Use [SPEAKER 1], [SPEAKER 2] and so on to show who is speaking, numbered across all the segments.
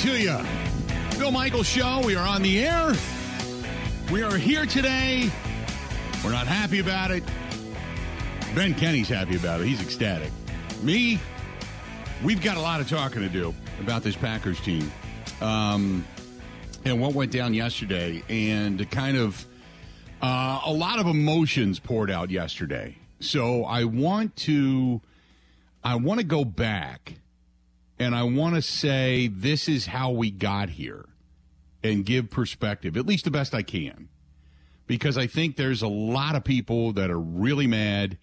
[SPEAKER 1] To you. Bill Michaels Show. We are on the air. We are here today. We're not happy about it. Ben Kenny's happy about it. He's ecstatic. Me, we've got a lot of talking to do about this Packers team um, and what went down yesterday, and kind of uh, a lot of emotions poured out yesterday. So I want to, I want to go back and I want to say this is how we got here and give perspective, at least the best I can. Because I think there's a lot of people that are really mad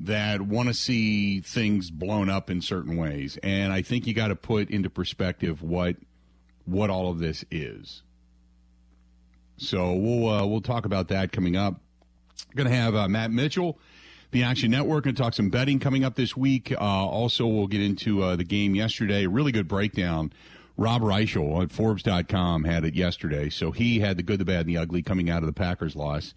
[SPEAKER 1] that want to see things blown up in certain ways. And I think you got to put into perspective what what all of this is. So we'll uh, we'll talk about that coming up. Going to have uh, Matt Mitchell the Action Network and talk some betting coming up this week. Uh, also, we'll get into uh, the game yesterday. Really good breakdown. Rob Reischel at Forbes.com had it yesterday. So he had the good, the bad, and the ugly coming out of the Packers loss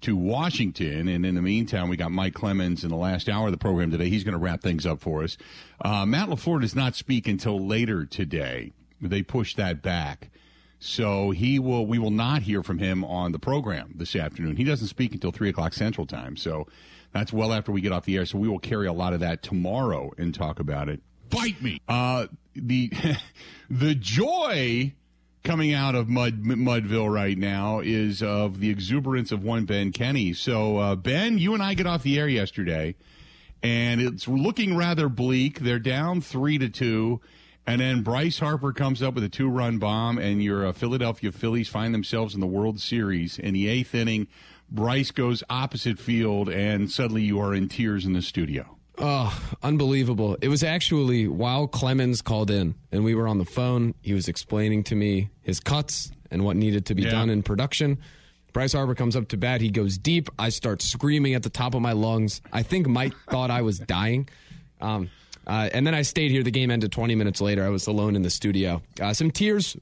[SPEAKER 1] to Washington. And in the meantime, we got Mike Clemens in the last hour of the program today. He's going to wrap things up for us. Uh, Matt LaFleur does not speak until later today. They pushed that back. So he will. We will not hear from him on the program this afternoon. He doesn't speak until three o'clock Central Time. So that's well after we get off the air. So we will carry a lot of that tomorrow and talk about it.
[SPEAKER 2] Bite me.
[SPEAKER 1] Uh, the the joy coming out of Mud Mudville right now is of the exuberance of one Ben Kenny. So uh, Ben, you and I get off the air yesterday, and it's looking rather bleak. They're down three to two. And then Bryce Harper comes up with a two run bomb, and your uh, Philadelphia Phillies find themselves in the World Series in the eighth inning. Bryce goes opposite field, and suddenly you are in tears in the studio.
[SPEAKER 3] Oh, unbelievable. It was actually while Clemens called in and we were on the phone, he was explaining to me his cuts and what needed to be yeah. done in production. Bryce Harper comes up to bat. He goes deep. I start screaming at the top of my lungs. I think Mike thought I was dying. Um, uh, and then I stayed here. The game ended 20 minutes later. I was alone in the studio. Uh, some tears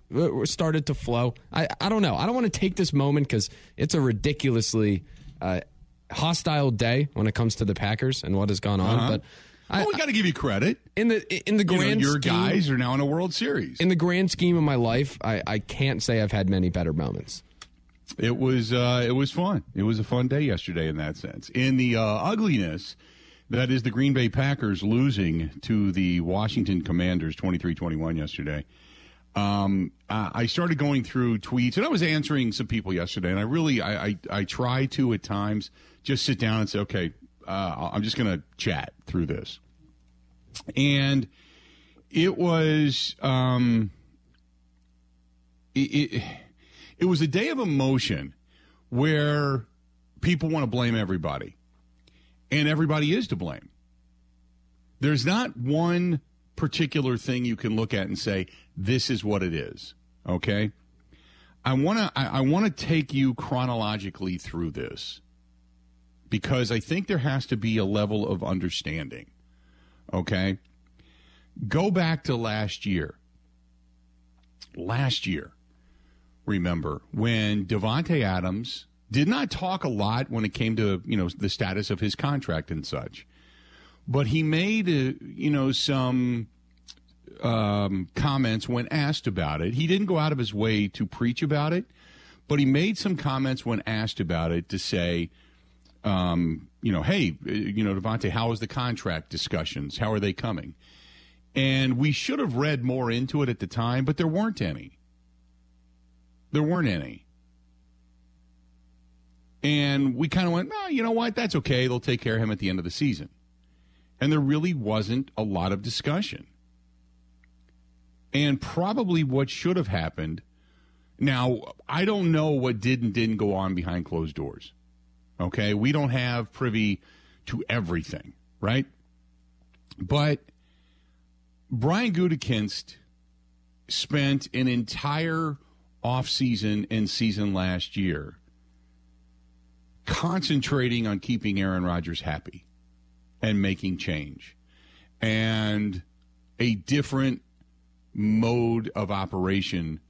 [SPEAKER 3] started to flow. I, I don't know. I don't want to take this moment because it's a ridiculously uh, hostile day when it comes to the Packers and what has gone on. Uh-huh. But
[SPEAKER 1] well, we got to give you credit
[SPEAKER 3] in the in the grand.
[SPEAKER 1] You know, your
[SPEAKER 3] scheme,
[SPEAKER 1] guys are now in a World Series.
[SPEAKER 3] In the grand scheme of my life, I, I can't say I've had many better moments.
[SPEAKER 1] It was uh, it was fun. It was a fun day yesterday in that sense. In the uh, ugliness that is the Green Bay Packers losing to the Washington Commanders 23 21 yesterday. Um, I started going through tweets and I was answering some people yesterday, and I really, I, I, I try to at times just sit down and say, okay, uh, I'm just going to chat through this. And it was, um, it, it, it was a day of emotion where people want to blame everybody and everybody is to blame. There's not one particular thing you can look at and say this is what it is. Okay, I want to I, I want to take you chronologically through this because I think there has to be a level of understanding. Okay, go back to last year. Last year, remember when Davante Adams did not talk a lot when it came to you know the status of his contract and such, but he made uh, you know some um, comments when asked about it. He didn't go out of his way to preach about it, but he made some comments when asked about it to say, um, you know, hey, uh, you know, Davante, how is the contract discussions? How are they coming? And we should have read more into it at the time, but there weren't any. There weren't any. And we kind of went, no, you know what? That's okay. They'll take care of him at the end of the season. And there really wasn't a lot of discussion. And probably what should have happened. Now, I don't know what did and didn't go on behind closed doors. Okay. We don't have privy to everything, right? But Brian Gutekunst spent an entire offseason and season last year concentrating on keeping Aaron Rodgers happy and making change and a different mode of operation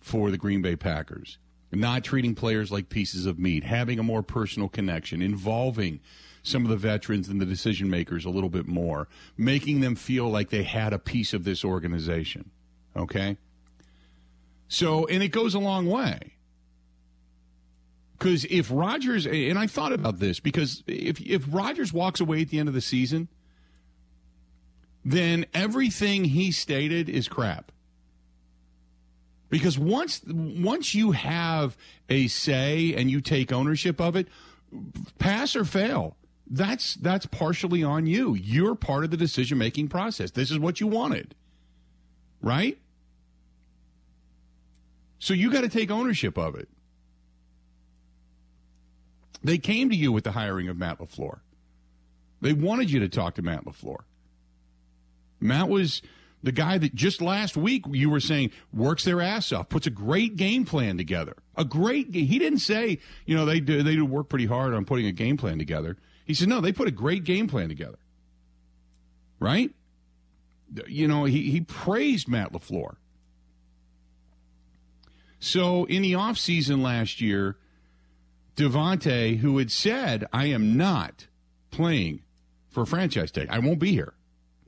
[SPEAKER 1] for the Green Bay Packers. Not treating players like pieces of meat, having a more personal connection, involving some of the veterans and the decision makers a little bit more, making them feel like they had a piece of this organization. Okay? So, and it goes a long way. Because if Rodgers, and I thought about this, because if if Rodgers walks away at the end of the season, then everything he stated is crap. Because once once you have a say and you take ownership of it, pass or fail, that's that's partially on you. You're part of the decision making process. This is what you wanted. Right? So you got to take ownership of it. They came to you with the hiring of Matt LaFleur. They wanted you to talk to Matt LaFleur. Matt was the guy that just last week you were saying works their ass off, puts a great game plan together. A great he didn't say, you know, they do, they do work pretty hard on putting a game plan together. He said, no, they put a great game plan together. Right? You know, he, he praised Matt LaFleur. So in the offseason last year, Davante, who had said, I am not playing for franchise tag. I won't be here.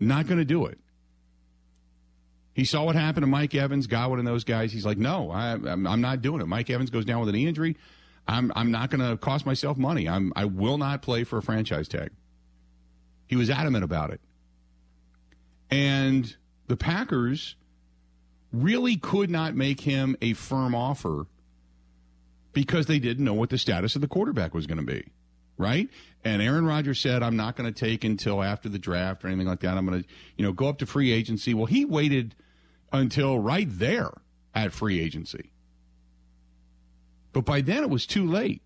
[SPEAKER 1] Not going to do it. He saw what happened to Mike Evans, Godwin, and those guys. He's like, no, I, am I'm not doing it. Mike Evans goes down with an injury. I'm, I'm not going to cost myself money. I'm, I will not play for a franchise tag. He was adamant about it. And the Packers really could not make him a firm offer because they didn't know what the status of the quarterback was going to be, right? And Aaron Rodgers said, "I'm not going to take until after the draft or anything like that. I'm going to, you know, go up to free agency." Well, he waited until right there at free agency, but by then it was too late.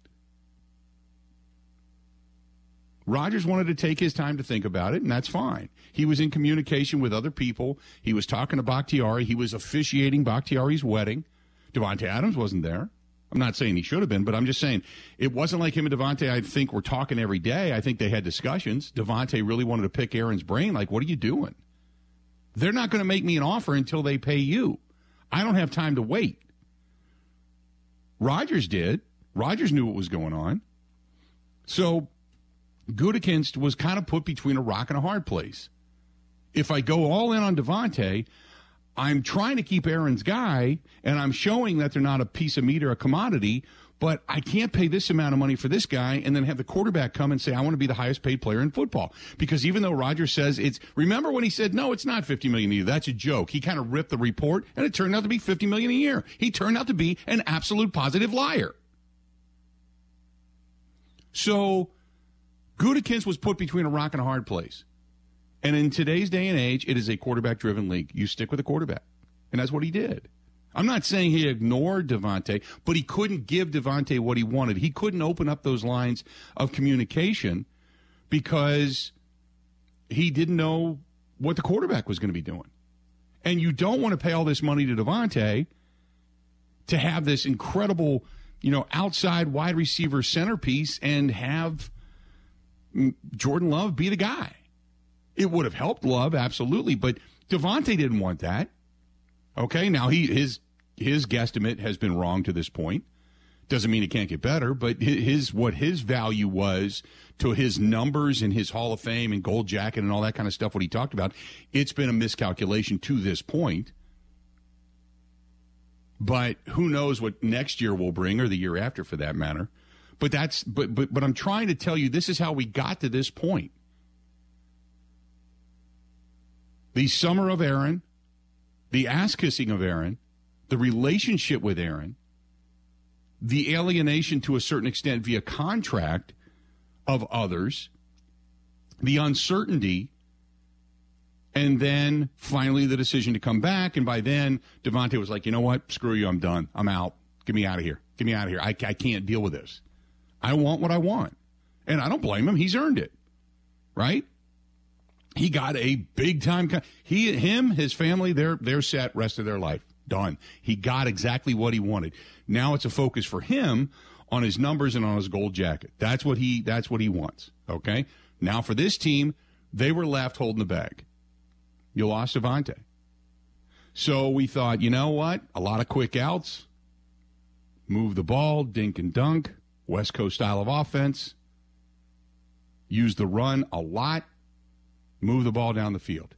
[SPEAKER 1] Rodgers wanted to take his time to think about it, and that's fine. He was in communication with other people. He was talking to Bakhtiari. He was officiating Bakhtiari's wedding. Davante Adams wasn't there. I'm not saying he should have been, but I'm just saying it wasn't like him and Davante. I think were talking every day. I think they had discussions. Davante really wanted to pick Aaron's brain. Like, what are you doing? They're not going to make me an offer until they pay you. I don't have time to wait. Rodgers did. Rodgers knew what was going on. So Gutekunst was kind of put between a rock and a hard place. If I go all in on Davante, I'm trying to keep Aaron's guy, and I'm showing that they're not a piece of meat or a commodity. But I can't pay this amount of money for this guy and then have the quarterback come and say, I want to be the highest paid player in football. Because even though Rodgers says it's, remember when he said, no, it's not 50 million a year. That's a joke. He kind of ripped the report and it turned out to be 50 million a year. He turned out to be an absolute positive liar. So Gutekunst was put between a rock and a hard place. And in today's day and age, it is a quarterback driven league. You stick with a quarterback. And that's what he did. I'm not saying he ignored Davante, but he couldn't give Davante what he wanted. He couldn't open up those lines of communication because he didn't know what the quarterback was going to be doing. And you don't want to pay all this money to Davante to have this incredible, you know, outside wide receiver centerpiece and have mm, Jordan Love be the guy. It would have helped Love absolutely, but Davante didn't want that. Okay, now he his his guesstimate has been wrong to this point. Doesn't mean it can't get better, but his what his value was to his numbers and his Hall of Fame and gold jacket and all that kind of stuff. What he talked about, it's been a miscalculation to this point. But who knows what next year will bring, or the year after, for that matter. But that's but but but I'm trying to tell you this is how we got to this point. The summer of Aaron, the ass kissing of Aaron, the relationship with Aaron, the alienation to a certain extent via contract of others, the uncertainty, and then finally the decision to come back. And by then, Davante was like, you know what? Screw you. I'm done. I'm out. Get me out of here. Get me out of here. I, I can't deal with this. I want what I want. And I don't blame him. He's earned it. Right? He got a big time. He, him, his family, they're they're set. Rest of their life done. He got exactly what he wanted. Now it's a focus for him on his numbers and on his gold jacket. That's what he that's what he wants. Okay. Now for this team, they were left holding the bag. You lost Davante. So we thought, you know what? A lot of quick outs. Move the ball, dink and dunk, West Coast style of offense. Use the run a lot move the ball down the field.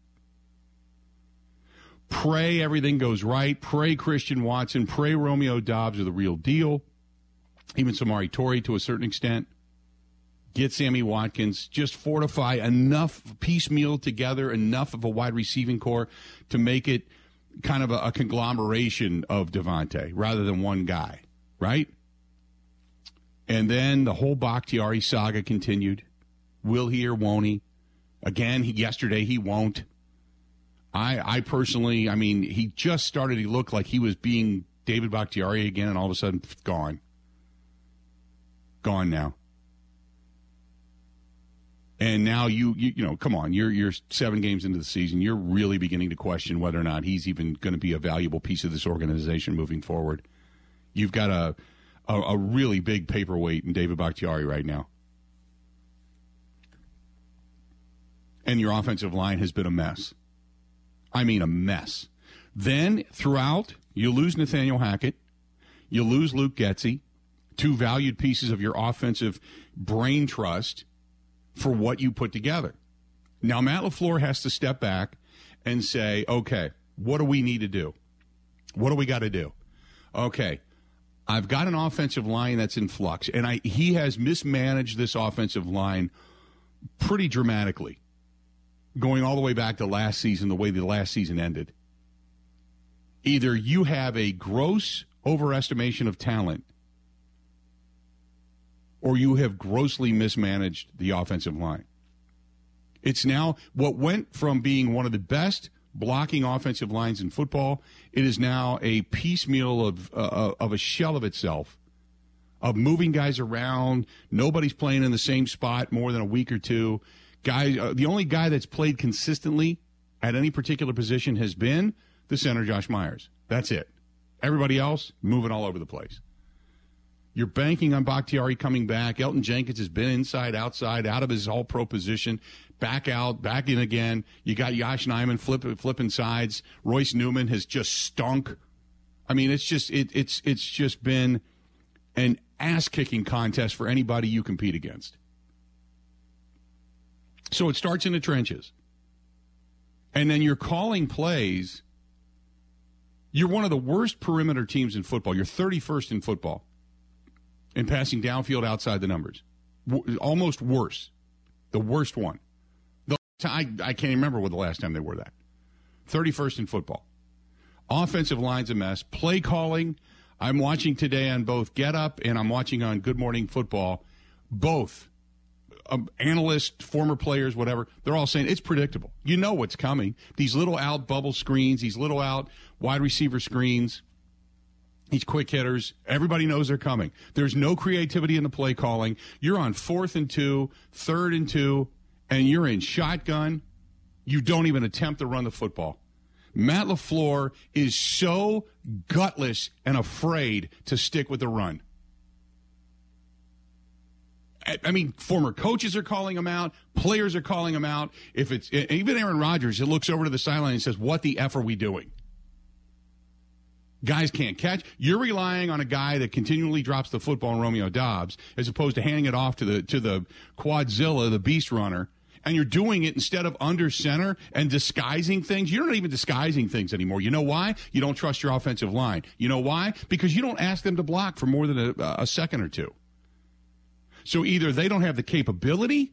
[SPEAKER 1] Pray everything goes right. Pray Christian Watson. Pray Romeo Doubs are the real deal. Even Samori Toure to a certain extent. Get Sammy Watkins. Just fortify enough piecemeal together, enough of a wide receiving core to make it kind of a, a conglomeration of Davante rather than one guy, right? And then the whole Bakhtiari saga continued. Will he or won't he? Again, he, yesterday he won't. I, I personally, I mean, he just started. He looked like he was being David Bakhtiari again, and all of a sudden, gone. Gone now. And now you, you, you know, come on, you're you're seven games into the season. You're really beginning to question whether or not he's even going to be a valuable piece of this organization moving forward. You've got a, a, a really big paperweight in David Bakhtiari right now. And your offensive line has been a mess. I mean, a mess. Then throughout, you lose Nathaniel Hackett, you lose Luke Getsy, two valued pieces of your offensive brain trust for what you put together. Now, Matt LaFleur has to step back and say, okay, what do we need to do? What do we got to do? Okay, I've got an offensive line that's in flux, and I, he has mismanaged this offensive line pretty dramatically going all the way back to last season, the way the last season ended. Either you have a gross overestimation of talent, or you have grossly mismanaged the offensive line. It's now what went from being one of the best blocking offensive lines in football. It is now a piecemeal of uh, of a shell of itself, of moving guys around. Nobody's playing in the same spot more than a week or two guy, uh, the only guy that's played consistently at any particular position has been the center, Josh Myers. That's it. Everybody else moving all over the place. You're banking on Bakhtiari coming back. Elgton Jenkins has been inside, outside, out of his all pro position, back out, back in again. You got Josh Nijman flip, flipping sides. Royce Newman has just stunk. I mean, it's just it, it's it's just been an ass kicking contest for anybody you compete against. So it starts in the trenches. And then you're calling plays. You're one of the worst perimeter teams in football. You're 31st in football in passing downfield outside the numbers. Almost worse. The worst one. The, I, I can't remember what the last time they were that. 31st in football. Offensive line's a mess. Play calling. I'm watching today on both Get Up and I'm watching on Good Morning Football. Both um, analysts, former players, whatever, they're all saying it's predictable. You know what's coming. These little out bubble screens, these little out wide receiver screens, these quick hitters, everybody knows they're coming. There's no creativity in the play calling. You're on fourth and two, third and two, and you're in shotgun. You don't even attempt to run the football. Matt LaFleur is so gutless and afraid to stick with the run. I mean, former coaches are calling him out. Players are calling him out. If it's even Aaron Rodgers, he looks over to the sideline and says, "What the f are we doing?" Guys can't catch. You're relying on a guy that continually drops the football Romeo Doubs, as opposed to handing it off to the to the Quadzilla, the Beast Runner, and you're doing it instead of under center and disguising things. You're not even disguising things anymore. You know why? You don't trust your offensive line. You know why? Because you don't ask them to block for more than a, a second or two. So either they don't have the capability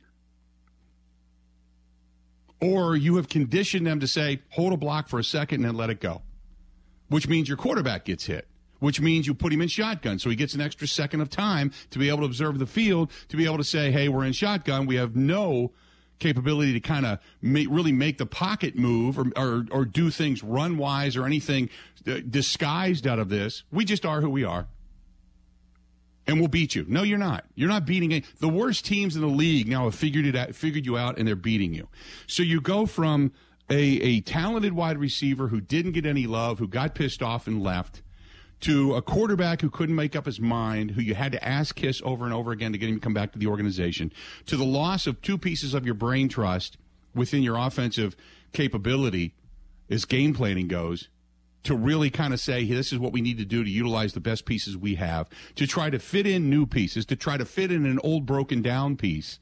[SPEAKER 1] or you have conditioned them to say, hold a block for a second and then let it go, which means your quarterback gets hit, which means you put him in shotgun. So he gets an extra second of time to be able to observe the field, to be able to say, hey, we're in shotgun. We have no capability to kind of really make the pocket move or, or, or do things run wise or anything uh, disguised out of this. We just are who we are and we'll beat you. No, you're not. You're not beating it. The worst teams in the league now have figured it out, figured you out, and they're beating you. So you go from a, a talented wide receiver who didn't get any love, who got pissed off and left, to a quarterback who couldn't make up his mind, who you had to ask kiss over and over again to get him to come back to the organization, to the loss of two pieces of your brain trust within your offensive capability as game planning goes to really kind of say, hey, this is what we need to do to utilize the best pieces we have, to try to fit in new pieces, to try to fit in an old broken down piece.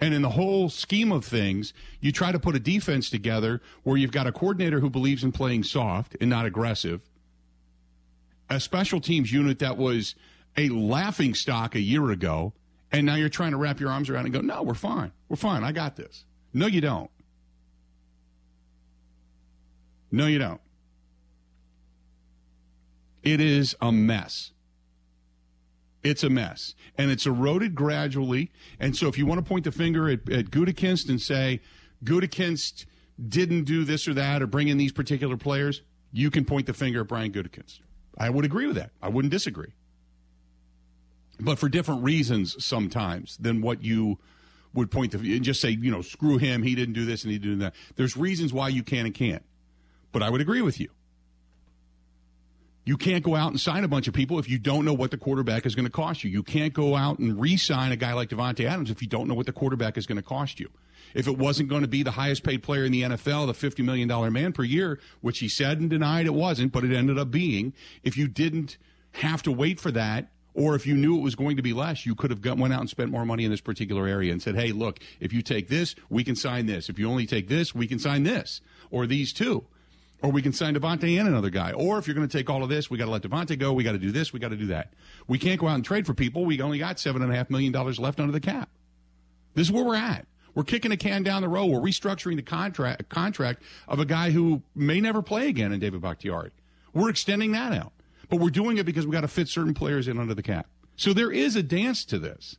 [SPEAKER 1] And in the whole scheme of things, you try to put a defense together where you've got a coordinator who believes in playing soft and not aggressive, a special teams unit that was a laughing stock a year ago, and now you're trying to wrap your arms around and go, no, we're fine. We're fine. I got this. No, you don't. No, you don't. It is a mess. It's a mess. And it's eroded gradually. And so if you want to point the finger at, at Gutekunst and say, Gutekunst didn't do this or that or bring in these particular players, you can point the finger at Brian Gutekunst. I would agree with that. I wouldn't disagree. But for different reasons sometimes than what you would point the and just say, you know, screw him, he didn't do this and he didn't do that. There's reasons why you can and can't. But I would agree with you. You can't go out and sign a bunch of people if you don't know what the quarterback is going to cost you. You can't go out and re-sign a guy like Davante Adams if you don't know what the quarterback is going to cost you. If it wasn't going to be the highest paid player in the NFL, the $50 million man per year, which he said and denied it wasn't, but it ended up being, if you didn't have to wait for that, or if you knew it was going to be less, you could have got, went out and spent more money in this particular area and said, hey, look, if you take this, we can sign this. If you only take this, we can sign this, or these two. Or we can sign Davante and another guy. Or if you're going to take all of this, we got to let Davante go. We got to do this. We got to do that. We can't go out and trade for people. We only got seven and a half million dollars left under the cap. This is where we're at. We're kicking a can down the road. We're restructuring the contract contract of a guy who may never play again in David Bakhtiari. We're extending that out, but we're doing it because we got to fit certain players in under the cap. So there is a dance to this.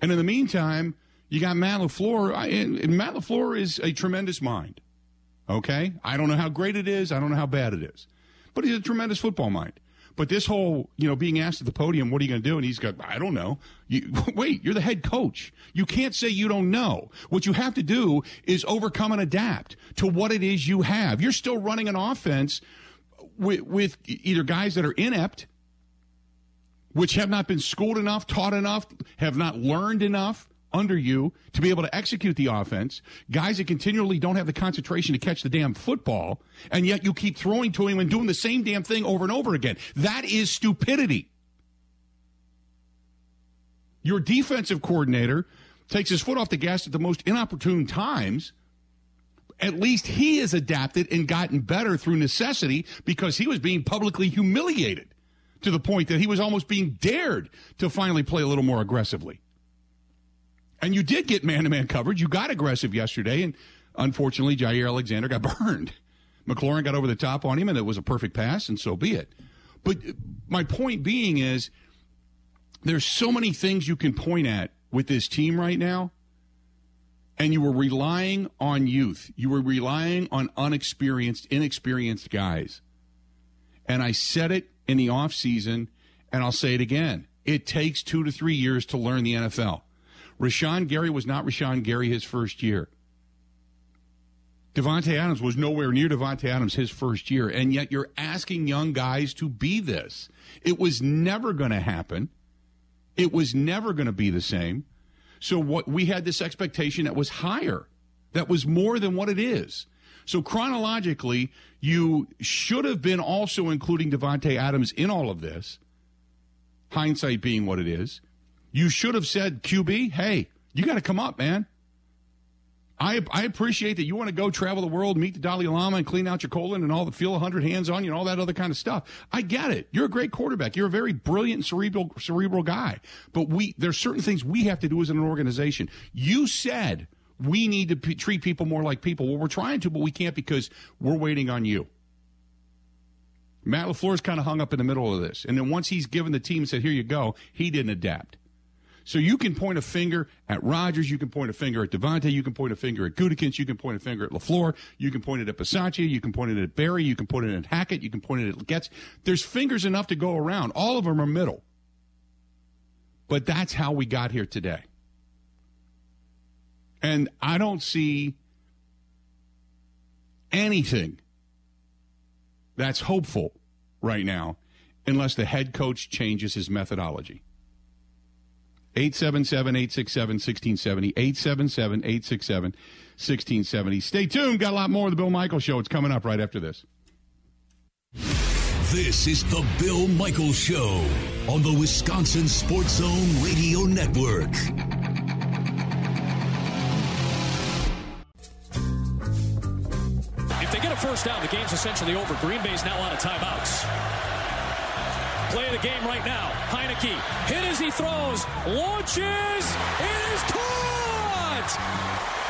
[SPEAKER 1] And in the meantime, you got Matt LaFleur. And Matt LaFleur is a tremendous mind. Okay? I don't know how great it is. I don't know how bad it is. But he's a tremendous football mind. But this whole, you know, being asked at the podium, what are you going to do? And he's got, I don't know. You, wait, you're the head coach. You can't say you don't know. What you have to do is overcome and adapt to what it is you have. You're still running an offense with, with either guys that are inept, which have not been schooled enough, taught enough, have not learned enough, under you to be able to execute the offense. Guys that continually don't have the concentration to catch the damn football, and yet you keep throwing to him and doing the same damn thing over and over again. That is stupidity. Your defensive coordinator takes his foot off the gas at the most inopportune times. At least he has adapted and gotten better through necessity because he was being publicly humiliated to the point that he was almost being dared to finally play a little more aggressively. And you did get man to man coverage. You got aggressive yesterday, and unfortunately, Jaire Alexander got burned. McLaurin got over the top on him, and it was a perfect pass, and so be it. But uh, my point being is there's so many things you can point at with this team right now, and you were relying on youth. You were relying on unexperienced, inexperienced guys. And I said it in the offseason, and I'll say it again. It takes two to three years to learn the NFL. Rashan Gary was not Rashan Gary his first year. Davante Adams was nowhere near Davante Adams his first year, and yet you're asking young guys to be this. It was never going to happen. It was never going to be the same. So what we had this expectation that was higher, that was more than what it is. So chronologically, you should have been also including Davante Adams in all of this. Hindsight being what it is. You should have said, QB, hey, you got to come up, man. I, I appreciate that you want to go travel the world, meet the Dalai Lama, and clean out your colon and all the feel 100 hands on you and all that other kind of stuff. I get it. You're a great quarterback. You're a very brilliant cerebral cerebral guy. But we there's certain things we have to do as an organization. You said we need to p- treat people more like people. Well, we're trying to, but we can't because we're waiting on you. Matt LaFleur's kind of hung up in the middle of this. And then once he's given the team and said, here you go, he didn't adapt. So you can point a finger at Rodgers, you can point a finger at Davante, you can point a finger at Gutekunst, you can point a finger at LaFleur, you can point it at Bisaccia, you can point it at Barry, you can point it at Hackett, you can point it at Getz. There's fingers enough to go around. All of them are middle. But that's how we got here today. And I don't see anything that's hopeful right now unless the head coach changes his methodology. 877 867 1670. 877 867 1670. Stay tuned. Got a lot more of the Bill Michael Show. It's coming up right after this.
[SPEAKER 2] This is the Bill Michaels Show on the Wisconsin Sports Zone Radio Network.
[SPEAKER 4] If they get a first down, the game's essentially over. Green Bay's now out of timeouts. Play of the game right now. Heinicke hit as he throws, launches, it is caught!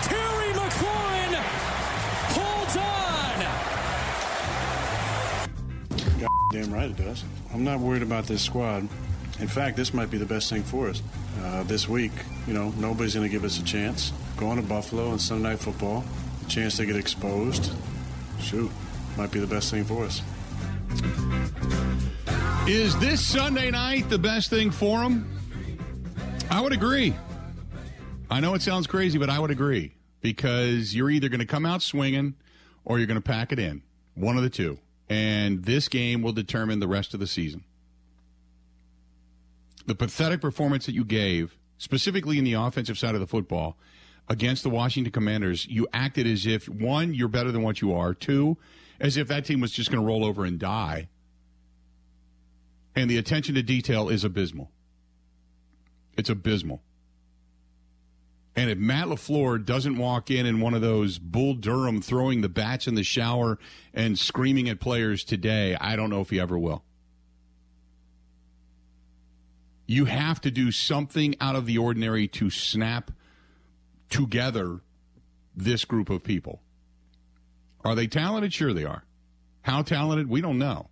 [SPEAKER 4] Terry McLaurin holds on.
[SPEAKER 5] Damn right it does. I'm not worried about this squad. In fact, this might be the best thing for us. Uh, this week, you know, nobody's going to give us a chance. Going to Buffalo and Sunday Night Football, a chance to get exposed. Shoot, might be the best thing for us.
[SPEAKER 1] Is this Sunday night the best thing for them? I would agree. I know it sounds crazy, but I would agree because you're either going to come out swinging or you're going to pack it in. One of the two. And this game will determine the rest of the season. The pathetic performance that you gave, specifically in the offensive side of the football, against the Washington Commanders, you acted as if, one, you're better than what you are, two, as if that team was just going to roll over and die. And the attention to detail is abysmal. It's abysmal. And if Matt LaFleur doesn't walk in in one of those Bull Durham throwing the bats in the shower and screaming at players today, I don't know if he ever will. You have to do something out of the ordinary to snap together this group of people. Are they talented? Sure, they are. How talented? We don't know.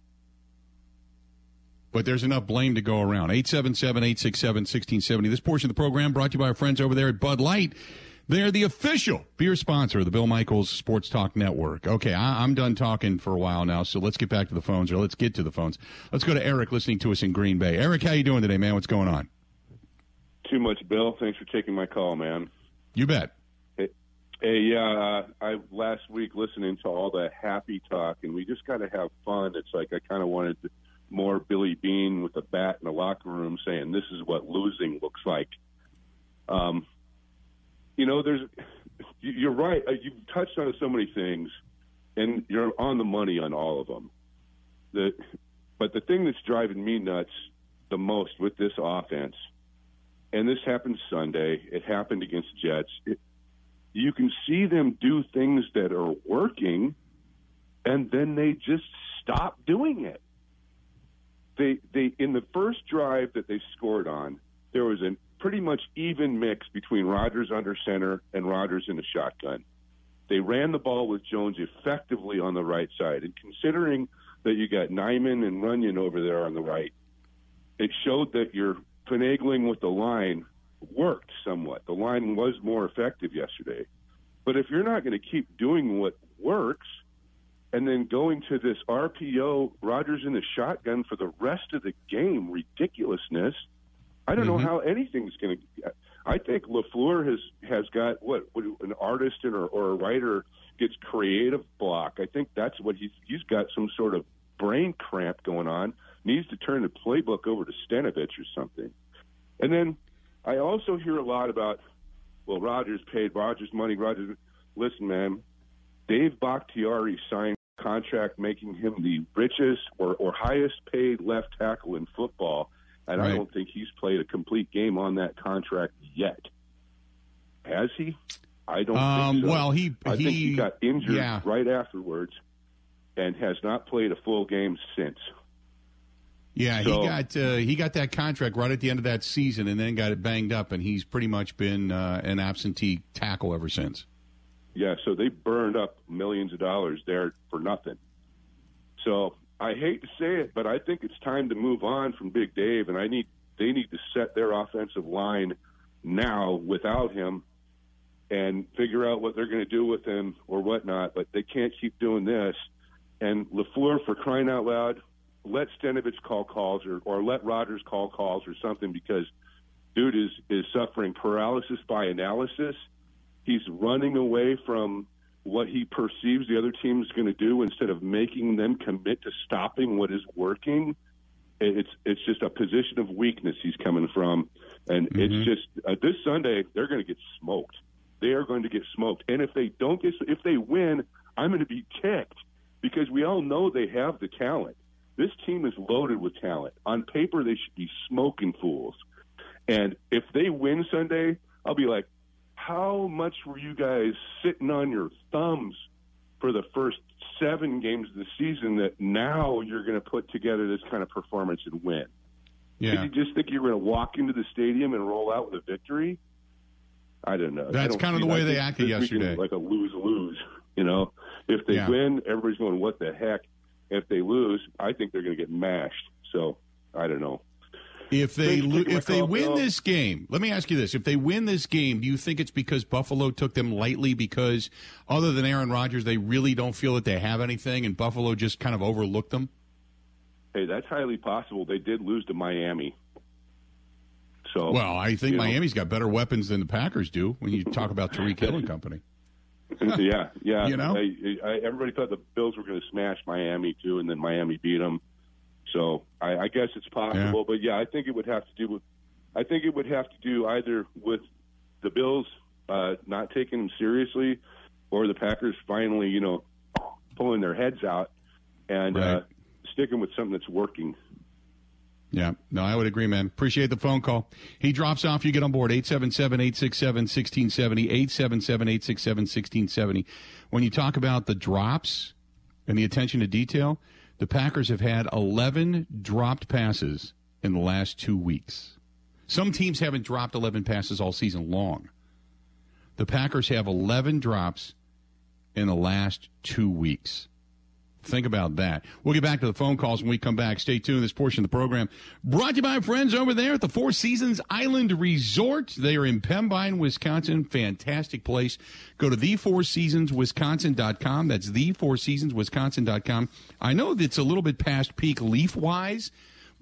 [SPEAKER 1] But there's enough blame to go around. 877 867 1670. This portion of the program brought to you by our friends over there at Bud Light. They're the official beer sponsor of the Bill Michaels Sports Talk Network. Okay, I, am done talking for a while now, so let's get back to the phones, or let's get to the phones. Let's go to Eric listening to us in Green Bay. Eric, how you doing today, man? What's going on?
[SPEAKER 6] Too much, Bill. Thanks for taking my call, man.
[SPEAKER 1] You bet.
[SPEAKER 6] Hey, hey yeah, uh, I last week listening to all the happy talk, and we just got to have fun. It's like I kind of wanted more Billy Beane with a bat in the locker room saying, "This is what losing looks like." Um, you know, there's you're right. Uh, you've touched on so many things, and you're on the money on all of them. The, but the thing that's driving me nuts the most with this offense, and this happened Sunday. It happened against Jets. It, you can see them do things that are working, and then they just stop doing it. They they in the first drive that they scored on, there was an pretty much even mix between Rodgers under center and Rodgers in the shotgun. They ran the ball with Jones effectively on the right side. And considering that you got Nijman and Runyan over there on the right, it showed that your finagling with the line worked somewhat. The line was more effective yesterday. But if you're not going to keep doing what works and then going to this RPO, Rodgers in the shotgun for the rest of the game ridiculousness – I don't mm-hmm. know how anything's going to. I think Lafleur has has got what, what an artist or, or a writer gets creative block. I think that's what he's he's got some sort of brain cramp going on. Needs to turn the playbook over to Stenavich or something. And then I also hear a lot about well, Rodgers paid Rodgers money. Rodgers, listen, man, Dave Bakhtiari signed contract making him the richest or, or highest paid left tackle in football and right. I don't think he's played a complete game on that contract yet. Has he? I don't um, think so.
[SPEAKER 1] Well, he
[SPEAKER 6] I
[SPEAKER 1] he,
[SPEAKER 6] think he got injured
[SPEAKER 1] yeah.
[SPEAKER 6] right afterwards and has not played a full game since.
[SPEAKER 1] Yeah, so, he got uh, he got that contract right at the end of that season, and then got it banged up, and he's pretty much been uh, an absentee tackle ever since.
[SPEAKER 6] Yeah, so they burned up millions of dollars there for nothing. So I hate to say it, but I think it's time to move on from Big Dave, and I need they need to set their offensive line now without him and figure out what they're going to do with him or whatnot. But they can't keep doing this. And Lafleur, for crying out loud, let Stenavich call calls or, or let Rodgers call calls or something because dude is is suffering paralysis by analysis. He's running away from what he perceives the other team is going to do instead of making them commit to stopping what is working. It's it's just a position of weakness he's coming from, and mm-hmm. it's just uh, this Sunday they're going to get smoked. They are going to get smoked, and if they don't get if they win, I'm going to be ticked because we all know they have the talent. This team is loaded with talent. On paper, they should be smoking fools. And if they win Sunday, I'll be like, how much were you guys sitting on your thumbs for the first seven games of the season that now you're going to put together this kind of performance and win?
[SPEAKER 1] Yeah.
[SPEAKER 6] Did you just think you were going to walk into the stadium and roll out with a victory? I don't know.
[SPEAKER 1] That's
[SPEAKER 6] don't
[SPEAKER 1] kind of the way they acted yesterday.
[SPEAKER 6] Like a lose lose. You know, if they
[SPEAKER 1] Yeah.
[SPEAKER 6] win, everybody's going, "What the heck?" If they lose, I think they're going to get mashed. So I don't know.
[SPEAKER 1] If they lo- if they win
[SPEAKER 6] oh.
[SPEAKER 1] this game, let me ask you this: If they win this game, do you think it's because Buffalo took them lightly? Because other than Aaron Rodgers, they really don't feel that they have anything, and Buffalo just kind of overlooked them.
[SPEAKER 6] Hey, that's highly possible. They did lose to Miami. So
[SPEAKER 1] Well, I think
[SPEAKER 6] you know.
[SPEAKER 1] Miami's got better weapons than the Packers do. When you talk about Tyreek Hill and company,
[SPEAKER 6] yeah, yeah.
[SPEAKER 1] You know?
[SPEAKER 6] I, I, everybody thought the Bills were going to smash Miami too, and then Miami beat them. So I, I guess it's possible,
[SPEAKER 1] Yeah.
[SPEAKER 6] but yeah, I think it would have to do with. I think it would have to do either with the Bills uh, not taking them seriously, or the Packers finally, you know, pulling their heads out and uh, sticking with something that's working.
[SPEAKER 1] Yeah, no, I would agree, man. Appreciate the phone call. He drops off, you get on board 877 867 1670, 877 867 1670. When you talk about the drops and the attention to detail, the Packers have had 11 dropped passes in the last two weeks. Some teams haven't dropped 11 passes all season long. The Packers have 11 drops in the last two weeks. Think about that. We'll get back to the phone calls when we come back. Stay tuned. This portion of the program brought to you by friends over there at the Four Seasons Island Resort. They are in Pembine, Wisconsin. Fantastic place. Go to the4seasonswisconsin.com. That's the4seasonswisconsin.com. I know it's a little bit past peak leaf wise,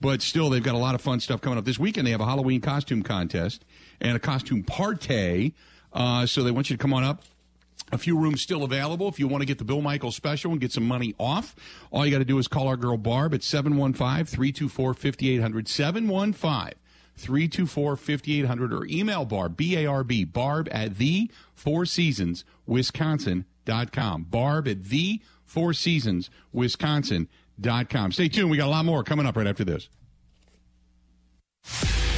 [SPEAKER 1] but still they've got a lot of fun stuff coming up. This weekend they have a Halloween costume contest and a costume party. Uh, so they want you to come on up. A few rooms still available if you want to get the Bill Michaels special and get some money off. All you got to do is call our girl Barb at 715 324 5800. 715 324 5800 or email Barb, B A R B, Barb at the Four Seasons, Wisconsin.com. Barb at the Four Seasons, Wisconsin.com. Stay tuned. We got a lot more coming up right after this.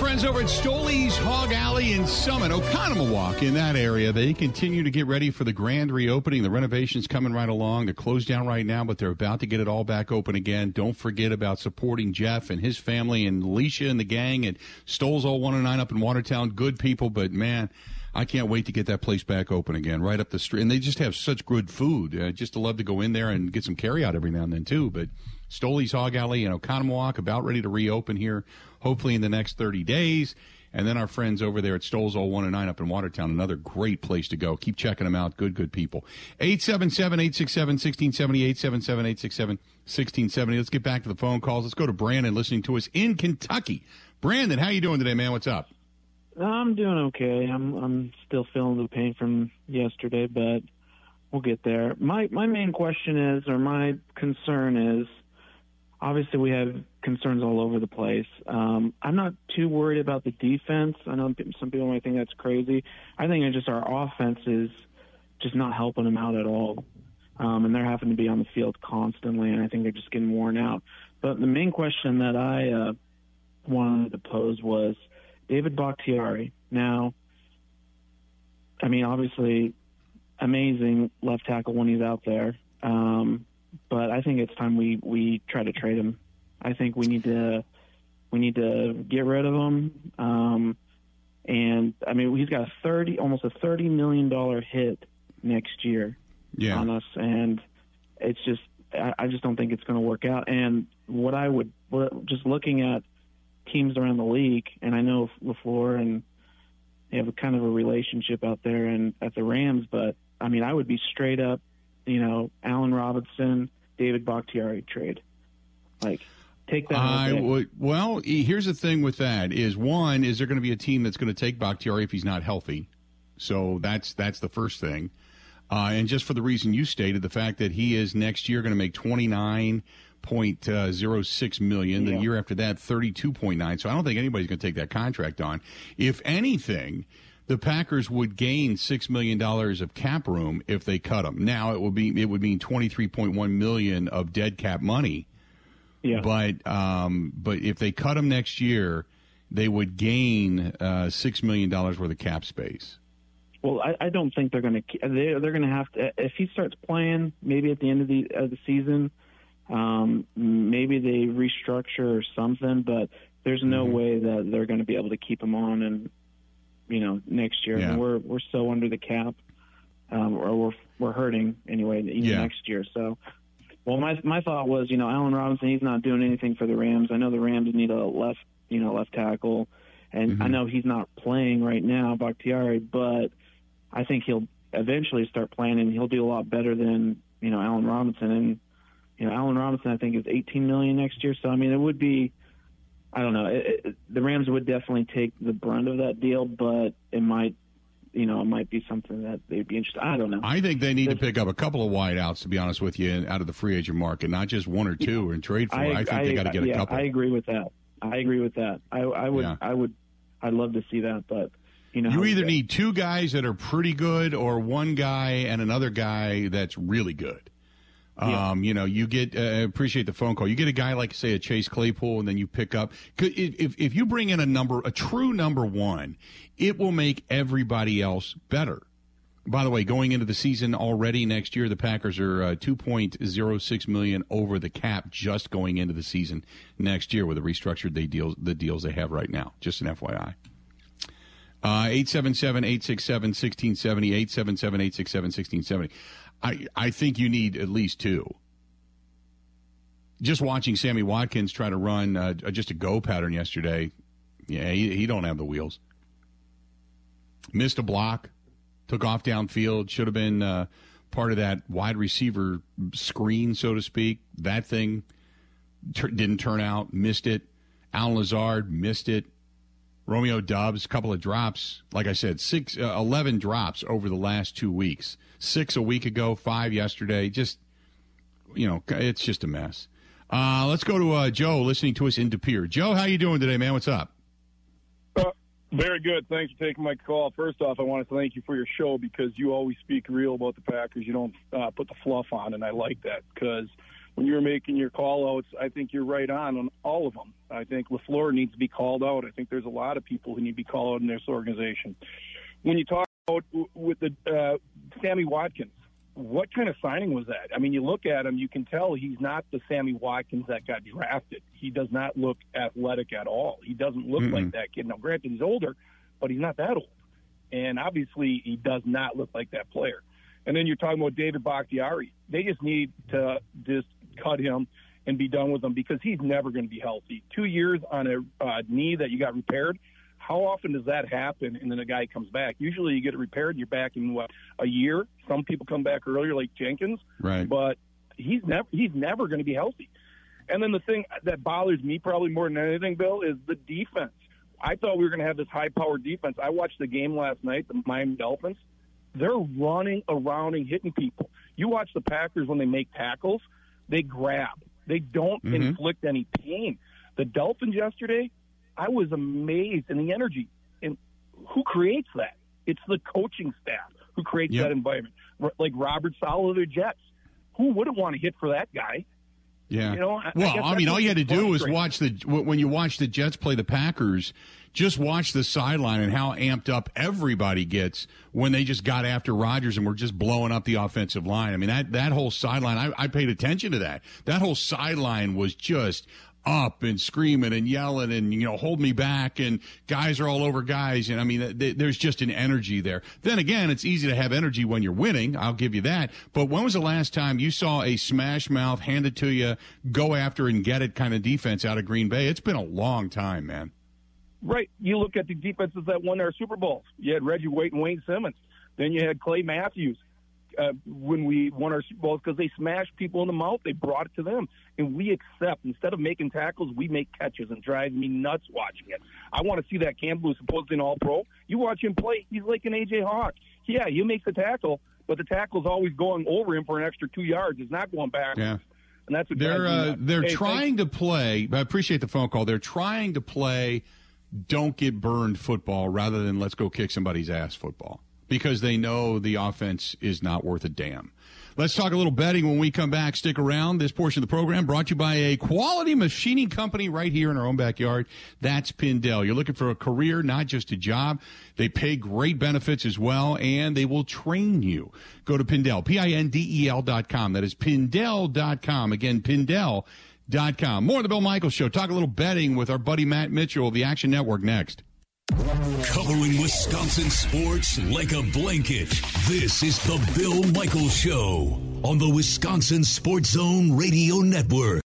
[SPEAKER 1] Friends over at Stoley's Hog Alley in Summit, Oconomowoc, in that area, they continue to get ready for the grand reopening. The renovation's coming right along. They're closed down right now, but they're about to get it all back open again. Don't forget about supporting Jeff and his family and Alicia and the gang at Stoles All 109 up in Watertown. Good people, but man, I can't wait to get that place back open again, right up the street. And they just have such good food. I just love to go in there and get some carry out every now and then, too. But Stoley's Hog Alley in Oconomowoc about ready to reopen here, hopefully in the next 30 days. And then our friends over there at Stoles All 109 up in Watertown, another great place to go. Keep checking them out. Good, good people. 877-867-1670, 877-867-1670. Let's get back to the phone calls. Let's go to Brandon listening to us in Kentucky. Brandon, how you doing today, man? What's up?
[SPEAKER 7] I'm doing okay. I'm I'm still feeling the pain from yesterday, but we'll get there. My my main question is, or my concern is, obviously we have concerns all over the place. Um, I'm not too worried about the defense. I know some people might think that's crazy. I think it's just our offense is just not helping them out at all, um, and they're having to be on the field constantly, and I think they're just getting worn out. But the main question that I uh, wanted to pose was David Bakhtiari. Now, I mean, obviously, amazing left tackle when he's out there. Um, but I think it's time we we try to trade him. I think we need to we need to get rid of him. Um, and I mean, he's got a thirty, almost a thirty million dollar hit next year
[SPEAKER 1] Yeah.
[SPEAKER 7] on us, and it's just I, I just don't think it's going to work out. And what I would just looking at teams around the league, and I know Lafleur and they have a kind of a relationship out there and at the Rams, but I mean, I would be straight up, you know, Allen Robinson, David Bakhtiari trade. Like, take that.
[SPEAKER 1] I would. Well, here's the thing with that: is one, is there going to be a team that's going to take Bakhtiari if he's not healthy? So that's that's the first thing. Uh, and just for the reason you stated, the fact that he is next year going to make twenty nine point zero six million, point uh, zero six million. The year after that, thirty two point nine. So I don't think anybody's going to take that contract on. If anything, the Packers would gain six million dollars of cap room if they cut him. Now it would be it would mean twenty three point one million of dead cap money.
[SPEAKER 7] yeah.
[SPEAKER 1] But um, but if they cut him next year, they would gain uh, six million dollars worth of cap space.
[SPEAKER 7] Well, I, I don't think they're going to. They're they're going to have to. If he starts playing, maybe at the end of the of the season, um, maybe they restructure or something. But there's no
[SPEAKER 1] Mm-hmm.
[SPEAKER 7] way that they're going to be able to keep him on, and you know, next year.
[SPEAKER 1] Yeah.
[SPEAKER 7] we're we're so under the cap, um, or we're we're hurting anyway. Even
[SPEAKER 1] Yeah.
[SPEAKER 7] next year. So, well, my my thought was, you know, Allen Robinson, he's not doing anything for the Rams. I know the Rams need a left, you know, left tackle, and
[SPEAKER 1] Mm-hmm.
[SPEAKER 7] I know he's not playing right now, Bakhtiari, but I think he'll eventually start playing, and he'll do a lot better than you know Allen Robinson. And you know, Allen Robinson, I think is 18 million next year. So I mean, it would be, I don't know, it, it, the Rams would definitely take the brunt of that deal, but it might, you know, it might be something that they'd be interested. I don't know.
[SPEAKER 1] I think they need to pick up a couple of wideouts, to be honest with you, out of the free agent market, not just one or two in trade for. I, think they got to get a couple.
[SPEAKER 7] I agree with that. I agree with that. I, I would,
[SPEAKER 1] Yeah.
[SPEAKER 7] I would, I'd love to see that, but you know,
[SPEAKER 1] you either need two guys that are pretty good, or one guy and another guy that's really good. Um, you know, you get uh, appreciate the phone call. You get a guy like say a Chase Claypool, and then you pick up. If if you bring in a number, a true number one, it will make everybody else better. By the way, going into the season already next year, the Packers are uh, two point zero six million over the cap just going into the season next year with the restructured they deals the deals they have right now. Just an FYI. Uh, 877-867-1670, 877-867-1670. I, I think you need at least two. Just watching Sammy Watkins try to run uh, just a go pattern yesterday, yeah, he, he don't have the wheels. Missed a block, took off downfield, should have been uh, part of that wide receiver screen, so to speak. That thing tur didn't turn out, missed it. Allen Lazard missed it. Romeo Doubs, couple of drops. Like I said, six, uh, 11 drops over the last two weeks. Six a week ago, five yesterday. Just, you know, it's just a mess. Uh, let's go to uh, Joe listening to us in De Pere. Joe, how you doing today, man? What's up?
[SPEAKER 8] Uh, very good. Thanks for taking my call. First off, I want to thank you for your show because you always speak real about the Packers. You don't uh, put the fluff on, and I like that because when you were making your call outs, I think you're right on on all of them. I think LaFleur needs to be called out. I think there's a lot of people who need to be called out in this organization. When you talk about with the uh, Sammy Watkins, what kind of signing was that? I mean, you look at him, you can tell he's not the Sammy Watkins that got drafted. He does not look athletic at all. He doesn't look like that kid. Now, granted, he's older, but he's not that old. And obviously, he does not look like that player. And then you're talking about David Bakhtiari. They just need to just cut him and be done with him because he's never going to be healthy. Two years on a uh, knee that you got repaired. How often does that happen? And then the guy comes back. Usually, you get it repaired, and you're back in what a year. Some people come back earlier, like Jenkins.
[SPEAKER 1] Right.
[SPEAKER 8] But he's never he's never going to be healthy. And then the thing that bothers me probably more than anything, Bill, is the defense. I thought we were going to have this high-powered defense. I watched the game last night, the Miami Dolphins. They're running around and hitting people. You watch the Packers when they make tackles, they grab. They don't mm-hmm. inflict any pain. The Dolphins yesterday, I was amazed in the energy. And who creates that? It's the coaching staff who creates
[SPEAKER 1] Yep.
[SPEAKER 8] that environment. Like Robert Saleh of the Jets. Who wouldn't want to hit for that guy?
[SPEAKER 1] Yeah.
[SPEAKER 8] You know, I- I
[SPEAKER 1] well,
[SPEAKER 8] guess
[SPEAKER 1] I, mean, all you had to do was watch the when you watch the Jets play the Packers. Just watch the sideline and how amped up everybody gets when they just got after Rodgers and were just blowing up the offensive line. I mean, that that whole sideline. I, I paid attention to that. That whole sideline was just up and screaming and yelling and you know hold me back and guys are all over guys and I mean th- there's just an energy there. Then again, it's easy to have energy when you're winning. I'll give you that. But when was the last time you saw a smash mouth hand it to you, go after and get it kind of defense out of Green Bay? It's been a long time, man.
[SPEAKER 8] Right. You look at the defenses that won their Super Bowls. You had Reggie White and Wayne Simmons. Then you had Clay Matthews. Uh, when we won our Super Bowls because they smashed people in the mouth. They brought it to them, and we accept. Instead of making tackles, we make catches, and drives me nuts watching it. I want to see that Campbell, who's supposedly an All-Pro. You watch him play; he's like an AJ Hawk. Yeah, he makes the tackle, but the tackle's always going over him for an extra two yards. It's not going back.
[SPEAKER 1] Yeah.
[SPEAKER 8] And that's what
[SPEAKER 1] they're uh, they're
[SPEAKER 8] hey,
[SPEAKER 1] trying to play. I appreciate the phone call. They're trying to play. Don't get burned football rather than let's go kick somebody's ass football because they know the offense is not worth a damn. Let's talk a little betting when we come back. Stick around. This portion of the program brought to you by a quality machining company right here in our own backyard. That's Pindell. You're looking for a career, not just a job. They pay great benefits as well, and they will train you. Go to Pindell, P-I-N-D-E-L dot com. That is Pindell dot com. Again, Pindell dot com. More of the Bill Michaels Show. Talk a little betting with our buddy Matt Mitchell of the Action Network next.
[SPEAKER 2] Covering Wisconsin sports like a blanket. This is the Bill Michaels Show on the Wisconsin Sports Zone Radio Network.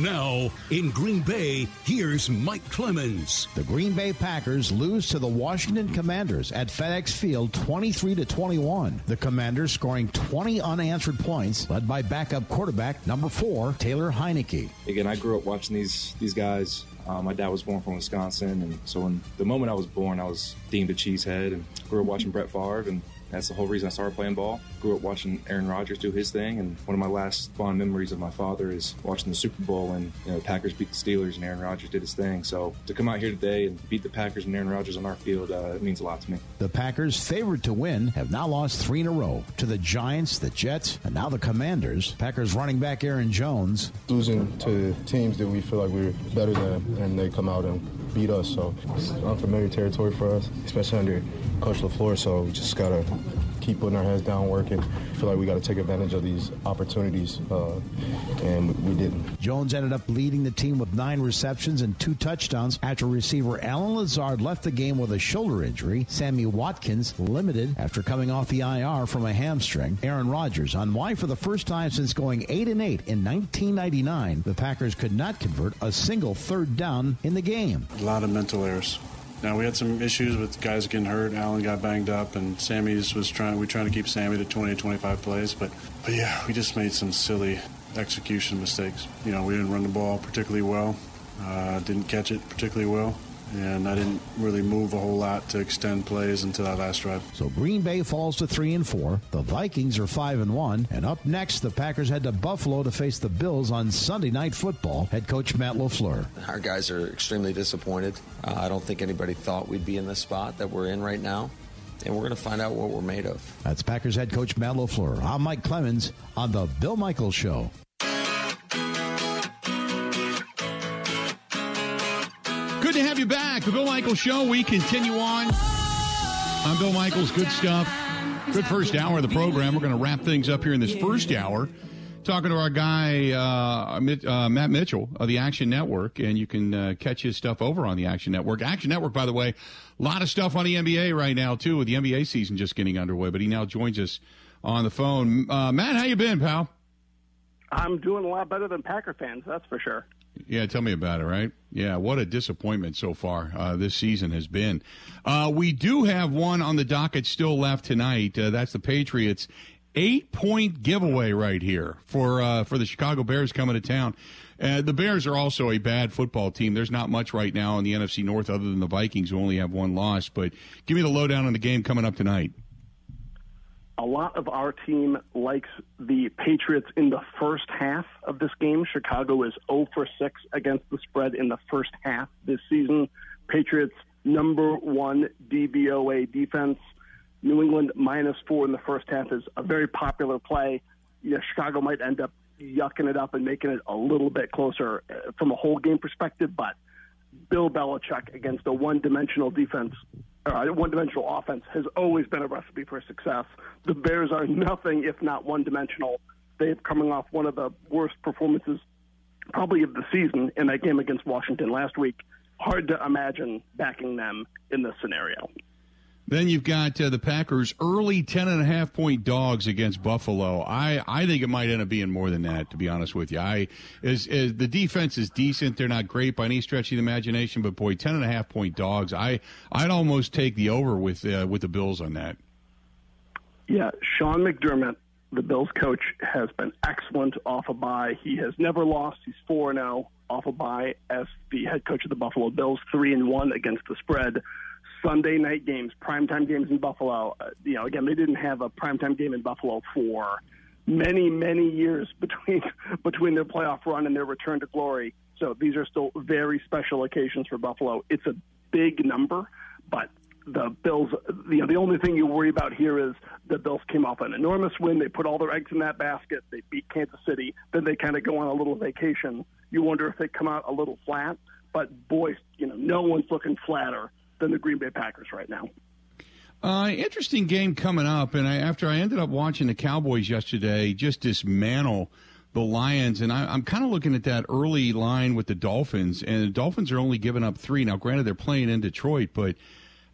[SPEAKER 2] Now, in Green Bay, here's Mike Clemens.
[SPEAKER 9] The Green Bay Packers lose to the Washington Commanders at FedEx Field 23 to 21. The Commanders scoring 20 unanswered points, led by backup quarterback number 4, Taylor Heinicke.
[SPEAKER 10] Again, I grew up watching these these guys. Uh, my dad was born from Wisconsin, and so when the moment I was born, I was deemed a cheesehead, and grew up watching Brett Favre, and that's the whole reason I started playing ball. Grew up watching Aaron Rodgers do his thing, and one of my last fond memories of my father is watching the Super Bowl and you know Packers beat the Steelers and Aaron Rodgers did his thing. So to come out here today and beat the Packers and Aaron Rodgers on our field, uh, it means a lot to me.
[SPEAKER 9] The Packers, favored to win, have now lost three in a row to the Giants, the Jets, and now the Commanders. Packers running back Aaron Jones.
[SPEAKER 11] Losing to teams that we feel like we're better than, and they come out and beat us. So it's unfamiliar territory for us, especially under Coach LaFleur. So we just got to keep putting our heads down, working. I feel like we got to take advantage of these opportunities, uh, and we didn't.
[SPEAKER 9] Jones ended up leading the team with nine receptions and two touchdowns after receiver Allen Lazard left the game with a shoulder injury. Sammy Watkins limited after coming off the IR from a hamstring. Aaron Rodgers on why for the first time since going 8 and 8 in 1999, the Packers could not convert a single third down in the game.
[SPEAKER 5] A lot of mental errors. Now we had some issues with guys getting hurt. Allen got banged up, and Sammy's was trying. We trying to keep Sammy to 20 to 25 plays, but but yeah, we just made some silly execution mistakes. You know, we didn't run the ball particularly well, uh, didn't catch it particularly well, and I didn't really move a whole lot to extend plays until that last drive.
[SPEAKER 9] So Green Bay falls to three and four. The Vikings are five and one, and up next, the Packers head to Buffalo to face the Bills on Sunday Night Football. Head coach Matt LaFleur.
[SPEAKER 12] Our guys are extremely disappointed. Uh, I don't think anybody thought we'd be in the spot that we're in right now. And we're going to find out what we're made of.
[SPEAKER 9] That's Packers head coach Matt LaFleur. I'm Mike Clemens on The Bill Michaels Show.
[SPEAKER 1] Michaels Show. We continue on. I'm Bill Michaels. Good stuff. Good first hour of the program. We're going to wrap things up here in this first hour. Talking to our guy, uh, uh, Matt Mitchell of the Action Network, and you can uh, catch his stuff over on the Action Network. Action Network, by the way, a lot of stuff on the NBA right now, too, with the NBA season just getting underway, but he now joins us on the phone. Uh, Matt, how you been, pal?
[SPEAKER 13] I'm doing a lot better than Packer fans, that's for sure.
[SPEAKER 1] Yeah, tell me about it, right? Yeah, what a disappointment so far uh, this season has been. Uh, we do have one on the docket still left tonight. Uh, that's the Patriots eight point giveaway right here for uh, for the Chicago Bears coming to town. Uh, the Bears are also a bad football team. There's not much right now in the NFC North other than the Vikings, who only have one loss. But give me the lowdown on the game coming up tonight.
[SPEAKER 13] A lot of our team likes the Patriots in the first half of this game. Chicago is 0 for 6 against the spread in the first half this season. Patriots number one DVOA defense. New England minus four in the first half is a very popular play. Yeah, Chicago might end up yucking it up and making it a little bit closer uh, from a whole game perspective, but Bill Belichick against a one-dimensional defense, uh, one-dimensional offense has always been a recipe for success. The Bears are nothing if not one-dimensional. They've coming off one of the worst performances probably of the season in that game against Washington last week. Hard to imagine backing them in this scenario.
[SPEAKER 1] Then you've got uh, the Packers early 10 and a half point dogs against Buffalo. I, I think it might end up being more than that, to be honest with you. I is, is the defense is decent. They're not great by any stretch of the imagination, but boy, 10 and a half point dogs. I, I'd almost take the over with, uh, with the Bills on that.
[SPEAKER 13] Yeah, Sean McDermott, the Bills coach, has been excellent off a bye. He has never lost. He's four and zero off a bye as the head coach of the Buffalo Bills, three and one against the spread. Sunday night games, primetime games in Buffalo. Uh, you know, again, they didn't have a primetime game in Buffalo for many, many years between between their playoff run and their return to glory. So these are still very special occasions for Buffalo. It's a big number, but the Bills, you know, the only thing you worry about here is the Bills came off an enormous win. They put all their eggs in that basket. They beat Kansas City. Then they kind of go on a little vacation. You wonder if they come out a little flat. But boy, you know, no one's looking flatter than the Green Bay Packers right now.
[SPEAKER 1] Uh, interesting game coming up, and I, after I ended up watching the Cowboys yesterday, just dismantle the Lions, and I, am kind of looking at that early line with the Dolphins, and the Dolphins are only giving up three. Now, granted, they're playing in Detroit, but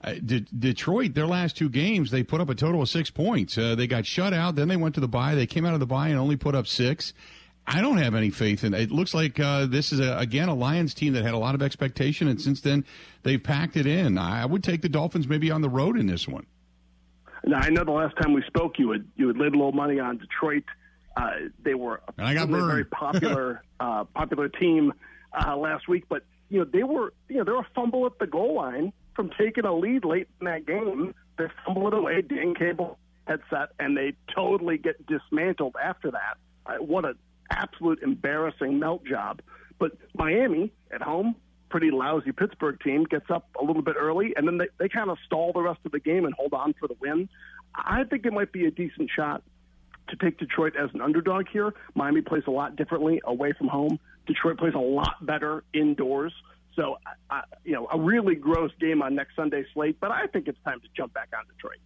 [SPEAKER 1] uh, De- Detroit, their last two games, they put up a total of six points. Uh, they got shut out, then they went to the bye. They came out of the bye and only put up six. I don't have any faith in it. It looks like uh, this is a, again a Lions team that had a lot of expectation, and since then they've packed it in. I would take the Dolphins maybe on the road in this one.
[SPEAKER 13] Now I know the last time we spoke, you would you would lay a little money on Detroit. Uh, they were a
[SPEAKER 1] and I got burned.
[SPEAKER 13] very popular uh, popular team uh, last week, but you know they were you know they were a fumble at the goal line from taking a lead late in that game. They fumble it away, Dan Campbell headset, and they totally get dismantled after that. Uh, what a absolute embarrassing melt job. But Miami at home, pretty lousy Pittsburgh team, gets up a little bit early, and then they, they kind of stall the rest of the game and hold on for the win. I think it might be a decent shot to take Detroit as an underdog here. Miami plays a lot differently away from home. Detroit plays a lot better indoors. So, uh, you know, a really gross game on next Sunday slate, but I think it's time to jump back on Detroit.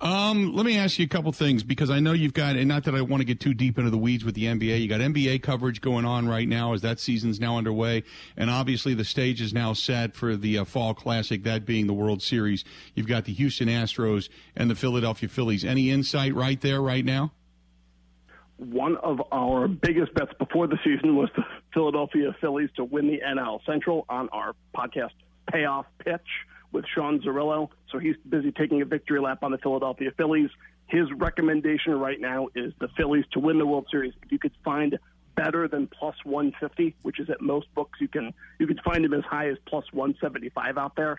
[SPEAKER 1] Um, let me ask you a couple things because I know you've got, and not that I want to get too deep into the weeds with the NBA. You got NBA coverage going on right now as that season's now underway, and obviously the stage is now set for the uh, fall classic, that being the World Series. You've got the Houston Astros and the Philadelphia Phillies. Any insight right there, right now?
[SPEAKER 13] One of our biggest bets before the season was the Philadelphia Phillies to win the NL Central on our podcast payoff pitch with Sean Zerillo. So he's busy taking a victory lap on the Philadelphia Phillies. His recommendation right now is the Phillies to win the World Series. If you could find better than plus 150, which is at most books, you can you can find him as high as plus 175 out there.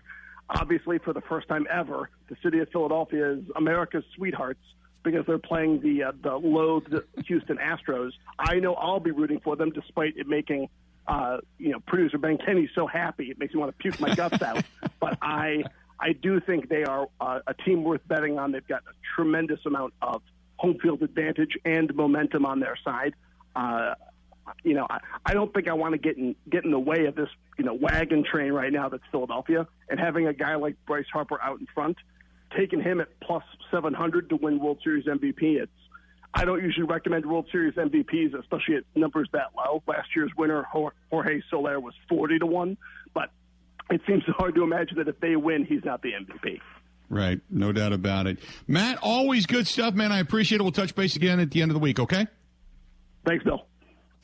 [SPEAKER 13] Obviously, for the first time ever, the city of Philadelphia is America's sweethearts because they're playing the uh, the loathed Houston Astros. I know I'll be rooting for them, despite it making uh, you know, producer Ben Kenny so happy it makes me want to puke my guts out. But I I do think they are uh, a team worth betting on. They've got a tremendous amount of home field advantage and momentum on their side. Uh, you know, I, I don't think I want to get in get in the way of this you know wagon train right now that's Philadelphia and having a guy like Bryce Harper out in front, taking him at plus seven hundred to win World Series MVP. It's I don't usually recommend World Series MVPs, especially at numbers that low. Last year's winner, Jorge Soler, was 40 to 1, but it seems hard to imagine that if they win, he's not the MVP.
[SPEAKER 1] Right, no doubt about it. Matt, always good stuff, man. I appreciate it. We'll touch base again at the end of the week, okay?
[SPEAKER 13] Thanks, Bill.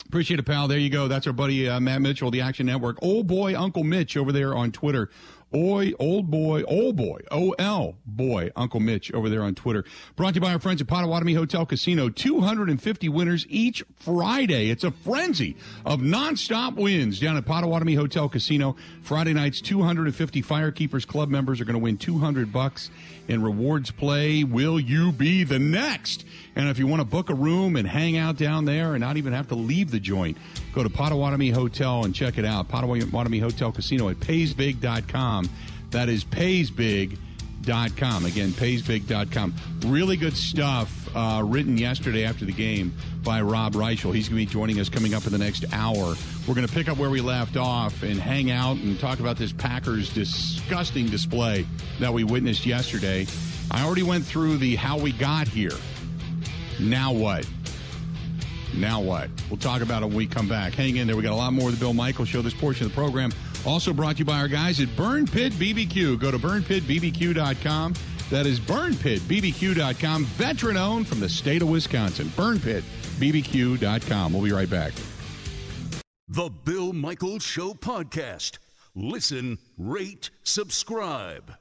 [SPEAKER 1] Appreciate it, pal. There you go. That's our buddy uh, Matt Mitchell, the Action Network. Old boy, Uncle Mitch over there on Twitter. Oi, old boy, old boy, O L boy, Uncle Mitch over there on Twitter. Brought to you by our friends at Potawatomi Hotel Casino. 250 winners each Friday. It's a frenzy of nonstop wins down at Potawatomi Hotel Casino. Friday nights, 250 Firekeepers Club members are going to win 200 bucks in rewards play. Will you be the next? And if you want to book a room and hang out down there and not even have to leave the joint, go to Potawatomi Hotel and check it out. Potawatomi Hotel Casino at paysbig.com. That is paysbig.com. Again, paysbig.com. Really good stuff uh, written yesterday after the game by Rob Reischel. He's going to be joining us coming up in the next hour. We're going to pick up where we left off and hang out and talk about this Packers disgusting display that we witnessed yesterday. I already went through the how we got here. Now what? Now what? We'll talk about it when we come back. Hang in there. We got a lot more of the Bill Michael Show. This portion of the program also brought to you by our guys at Burn Pit BBQ. Go to burnpitbbq.com. That is burnpitbbq.com. Veteran owned from the state of Wisconsin. Burnpitbbq.com. We'll be right back.
[SPEAKER 2] The Bill Michaels Show podcast. Listen, rate, subscribe.